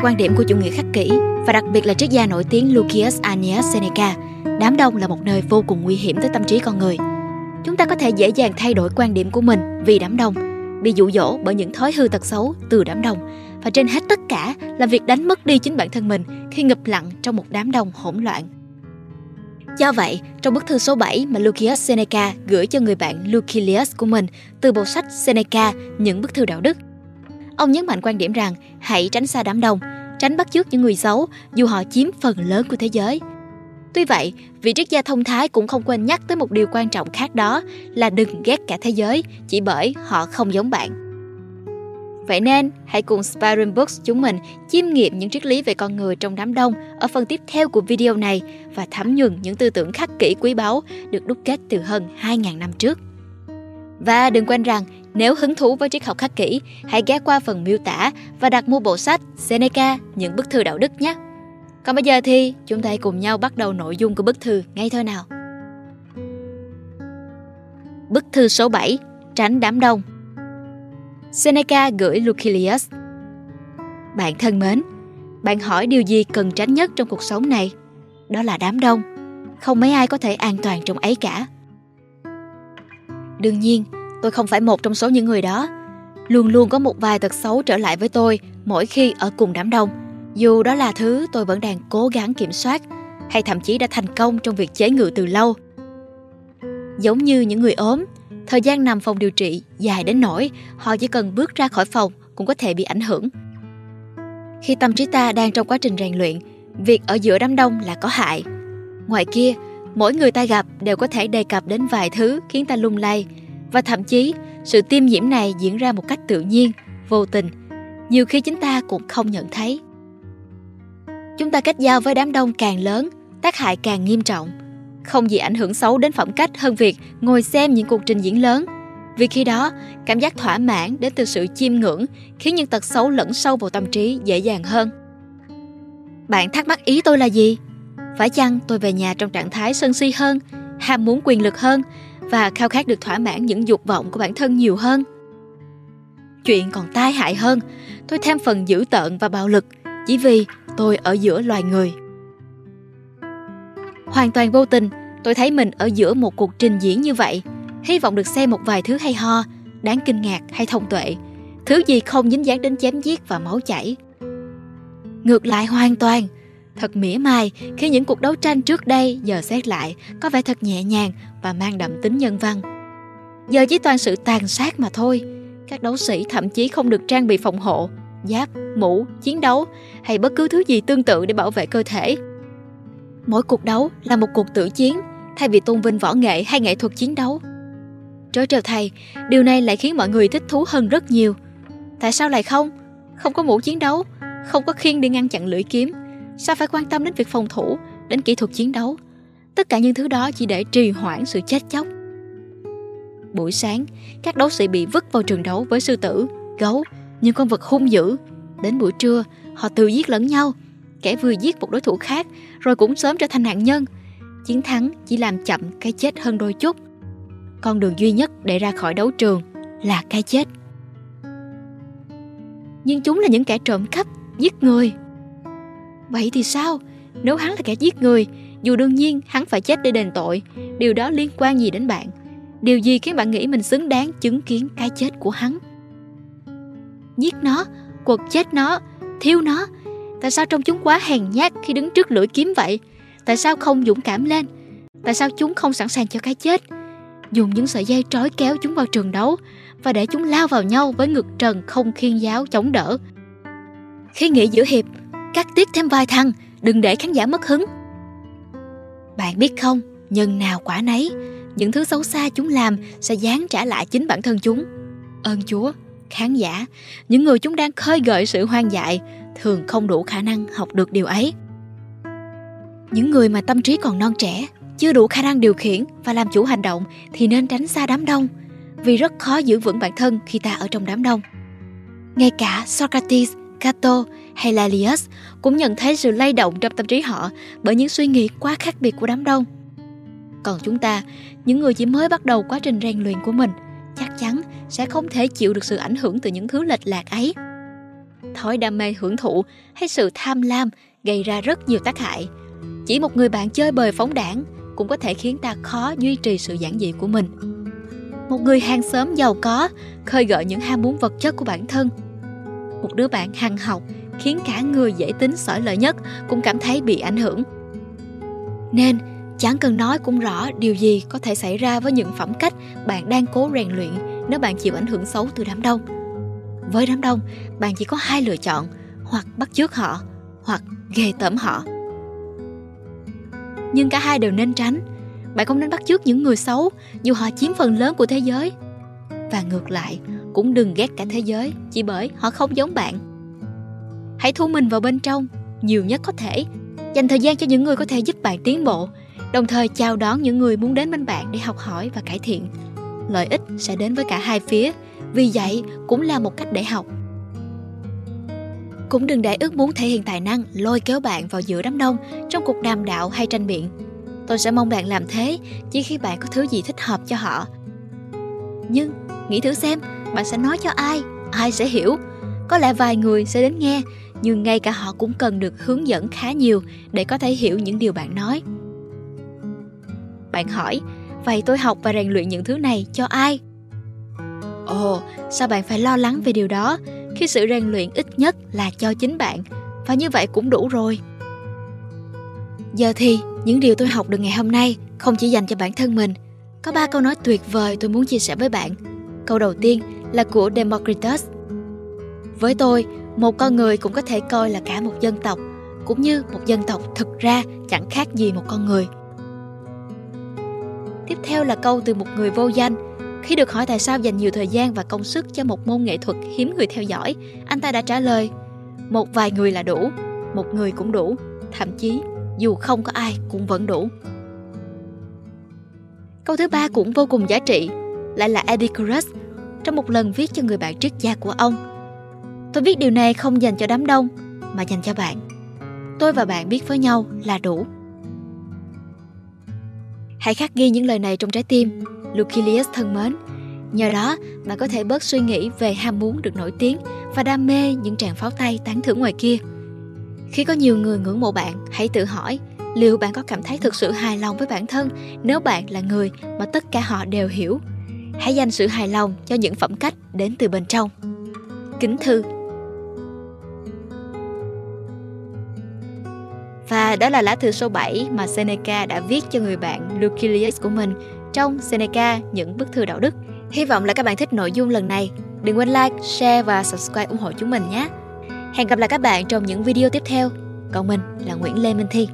Theo quan điểm của chủ nghĩa khắc kỷ và đặc biệt là triết gia nổi tiếng Lucius Annius Seneca, đám đông là một nơi vô cùng nguy hiểm tới tâm trí con người. Chúng ta có thể dễ dàng thay đổi quan điểm của mình vì đám đông, bị dụ dỗ bởi những thói hư tật xấu từ đám đông và trên hết tất cả là việc đánh mất đi chính bản thân mình khi ngập lặng trong một đám đông hỗn loạn. Do vậy, trong bức thư số 7 mà Lucius Seneca gửi cho người bạn Lucilius của mình từ bộ sách Seneca, những bức thư đạo đức, ông nhấn mạnh quan điểm rằng hãy tránh xa đám đông, tránh bắt chước những người xấu dù họ chiếm phần lớn của thế giới. Tuy vậy, vị triết gia thông thái cũng không quên nhắc tới một điều quan trọng khác đó là đừng ghét cả thế giới chỉ bởi họ không giống bạn. Vậy nên, hãy cùng Spiron Books chúng mình chiêm nghiệm những triết lý về con người trong đám đông ở phần tiếp theo của video này và thấm nhuần những tư tưởng khắc kỷ quý báu được đúc kết từ hơn 2.000 năm trước. Và đừng quên rằng, nếu hứng thú với triết học khắc kỷ, hãy ghé qua phần miêu tả và đặt mua bộ sách Seneca, những bức thư đạo đức nhé. Còn bây giờ thì chúng ta hãy cùng nhau bắt đầu nội dung của bức thư ngay thôi nào. Bức thư số 7 Tránh đám đông Seneca gửi Lucilius Bạn thân mến, bạn hỏi điều gì cần tránh nhất trong cuộc sống này? Đó là đám đông. Không mấy ai có thể an toàn trong ấy cả. Đương nhiên, tôi không phải một trong số những người đó. Luôn luôn có một vài tật xấu trở lại với tôi mỗi khi ở cùng đám đông. Dù đó là thứ tôi vẫn đang cố gắng kiểm soát hay thậm chí đã thành công trong việc chế ngự từ lâu. Giống như những người ốm, Thời gian nằm phòng điều trị dài đến nỗi họ chỉ cần bước ra khỏi phòng cũng có thể bị ảnh hưởng. Khi tâm trí ta đang trong quá trình rèn luyện, việc ở giữa đám đông là có hại. Ngoài kia, mỗi người ta gặp đều có thể đề cập đến vài thứ khiến ta lung lay và thậm chí sự tiêm nhiễm này diễn ra một cách tự nhiên, vô tình, nhiều khi chính ta cũng không nhận thấy. Chúng ta kết giao với đám đông càng lớn, tác hại càng nghiêm trọng không gì ảnh hưởng xấu đến phẩm cách hơn việc ngồi xem những cuộc trình diễn lớn. Vì khi đó, cảm giác thỏa mãn đến từ sự chiêm ngưỡng khiến những tật xấu lẫn sâu vào tâm trí dễ dàng hơn. Bạn thắc mắc ý tôi là gì? Phải chăng tôi về nhà trong trạng thái sân si hơn, ham muốn quyền lực hơn và khao khát được thỏa mãn những dục vọng của bản thân nhiều hơn? Chuyện còn tai hại hơn, tôi thêm phần dữ tợn và bạo lực chỉ vì tôi ở giữa loài người. Hoàn toàn vô tình, tôi thấy mình ở giữa một cuộc trình diễn như vậy, hy vọng được xem một vài thứ hay ho, đáng kinh ngạc hay thông tuệ, thứ gì không dính dáng đến chém giết và máu chảy. Ngược lại hoàn toàn, thật mỉa mai khi những cuộc đấu tranh trước đây giờ xét lại có vẻ thật nhẹ nhàng và mang đậm tính nhân văn. Giờ chỉ toàn sự tàn sát mà thôi, các đấu sĩ thậm chí không được trang bị phòng hộ, giáp, mũ, chiến đấu hay bất cứ thứ gì tương tự để bảo vệ cơ thể Mỗi cuộc đấu là một cuộc tử chiến, thay vì tôn vinh võ nghệ hay nghệ thuật chiến đấu. Trớ trêu thầy điều này lại khiến mọi người thích thú hơn rất nhiều. Tại sao lại không? Không có mũ chiến đấu, không có khiên để ngăn chặn lưỡi kiếm. Sao phải quan tâm đến việc phòng thủ, đến kỹ thuật chiến đấu? Tất cả những thứ đó chỉ để trì hoãn sự chết chóc. Buổi sáng, các đấu sĩ bị vứt vào trường đấu với sư tử, gấu, những con vật hung dữ. Đến buổi trưa, họ tự giết lẫn nhau, kẻ vừa giết một đối thủ khác rồi cũng sớm trở thành nạn nhân. Chiến thắng chỉ làm chậm cái chết hơn đôi chút. Con đường duy nhất để ra khỏi đấu trường là cái chết. Nhưng chúng là những kẻ trộm cắp, giết người. Vậy thì sao? Nếu hắn là kẻ giết người, dù đương nhiên hắn phải chết để đền tội, điều đó liên quan gì đến bạn? Điều gì khiến bạn nghĩ mình xứng đáng chứng kiến cái chết của hắn? Giết nó, quật chết nó, thiêu nó Tại sao trông chúng quá hèn nhát khi đứng trước lưỡi kiếm vậy? Tại sao không dũng cảm lên? Tại sao chúng không sẵn sàng cho cái chết? Dùng những sợi dây trói kéo chúng vào trường đấu và để chúng lao vào nhau với ngực trần không khiên giáo chống đỡ. Khi nghỉ giữa hiệp, cắt tiết thêm vài thằng, đừng để khán giả mất hứng. Bạn biết không, nhân nào quả nấy, những thứ xấu xa chúng làm sẽ dán trả lại chính bản thân chúng. Ơn Chúa, khán giả, những người chúng đang khơi gợi sự hoang dại, thường không đủ khả năng học được điều ấy những người mà tâm trí còn non trẻ chưa đủ khả năng điều khiển và làm chủ hành động thì nên tránh xa đám đông vì rất khó giữ vững bản thân khi ta ở trong đám đông ngay cả Socrates, Cato hay Lalius cũng nhận thấy sự lay động trong tâm trí họ bởi những suy nghĩ quá khác biệt của đám đông. Còn chúng ta, những người chỉ mới bắt đầu quá trình rèn luyện của mình, chắc chắn sẽ không thể chịu được sự ảnh hưởng từ những thứ lệch lạc ấy. thói đam mê hưởng thụ hay sự tham lam gây ra rất nhiều tác hại. Chỉ một người bạn chơi bời phóng đảng cũng có thể khiến ta khó duy trì sự giản dị của mình. Một người hàng xóm giàu có khơi gợi những ham muốn vật chất của bản thân. Một đứa bạn hằng học khiến cả người dễ tính sỏi lợi nhất cũng cảm thấy bị ảnh hưởng. Nên chẳng cần nói cũng rõ điều gì có thể xảy ra với những phẩm cách bạn đang cố rèn luyện nếu bạn chịu ảnh hưởng xấu từ đám đông. Với đám đông, bạn chỉ có hai lựa chọn, hoặc bắt chước họ, hoặc ghê tởm họ. Nhưng cả hai đều nên tránh. Bạn không nên bắt chước những người xấu dù họ chiếm phần lớn của thế giới. Và ngược lại, cũng đừng ghét cả thế giới chỉ bởi họ không giống bạn. Hãy thu mình vào bên trong nhiều nhất có thể, dành thời gian cho những người có thể giúp bạn tiến bộ, đồng thời chào đón những người muốn đến bên bạn để học hỏi và cải thiện. Lợi ích sẽ đến với cả hai phía, vì dạy cũng là một cách để học. Cũng đừng để ước muốn thể hiện tài năng lôi kéo bạn vào giữa đám đông trong cuộc đàm đạo hay tranh biện. Tôi sẽ mong bạn làm thế chỉ khi bạn có thứ gì thích hợp cho họ. Nhưng nghĩ thử xem, bạn sẽ nói cho ai, ai sẽ hiểu. Có lẽ vài người sẽ đến nghe, nhưng ngay cả họ cũng cần được hướng dẫn khá nhiều để có thể hiểu những điều bạn nói. Bạn hỏi, vậy tôi học và rèn luyện những thứ này cho ai? Ồ, sao bạn phải lo lắng về điều đó khi sự rèn luyện ít nhất là cho chính bạn và như vậy cũng đủ rồi. Giờ thì, những điều tôi học được ngày hôm nay không chỉ dành cho bản thân mình. Có ba câu nói tuyệt vời tôi muốn chia sẻ với bạn. Câu đầu tiên là của Democritus. Với tôi, một con người cũng có thể coi là cả một dân tộc, cũng như một dân tộc thực ra chẳng khác gì một con người. Tiếp theo là câu từ một người vô danh. Khi được hỏi tại sao dành nhiều thời gian và công sức cho một môn nghệ thuật hiếm người theo dõi, anh ta đã trả lời Một vài người là đủ, một người cũng đủ, thậm chí dù không có ai cũng vẫn đủ. Câu thứ ba cũng vô cùng giá trị, lại là Epicurus trong một lần viết cho người bạn triết gia của ông. Tôi viết điều này không dành cho đám đông, mà dành cho bạn. Tôi và bạn biết với nhau là đủ. Hãy khắc ghi những lời này trong trái tim, Lucilius thân mến. Nhờ đó, bạn có thể bớt suy nghĩ về ham muốn được nổi tiếng và đam mê những tràng pháo tay tán thưởng ngoài kia. Khi có nhiều người ngưỡng mộ bạn, hãy tự hỏi liệu bạn có cảm thấy thực sự hài lòng với bản thân nếu bạn là người mà tất cả họ đều hiểu. Hãy dành sự hài lòng cho những phẩm cách đến từ bên trong. Kính thư Và đó là lá thư số 7 mà Seneca đã viết cho người bạn Lucilius của mình trong Seneca những bức thư đạo đức. Hy vọng là các bạn thích nội dung lần này. Đừng quên like, share và subscribe ủng hộ chúng mình nhé. Hẹn gặp lại các bạn trong những video tiếp theo. Còn mình là Nguyễn Lê Minh Thi.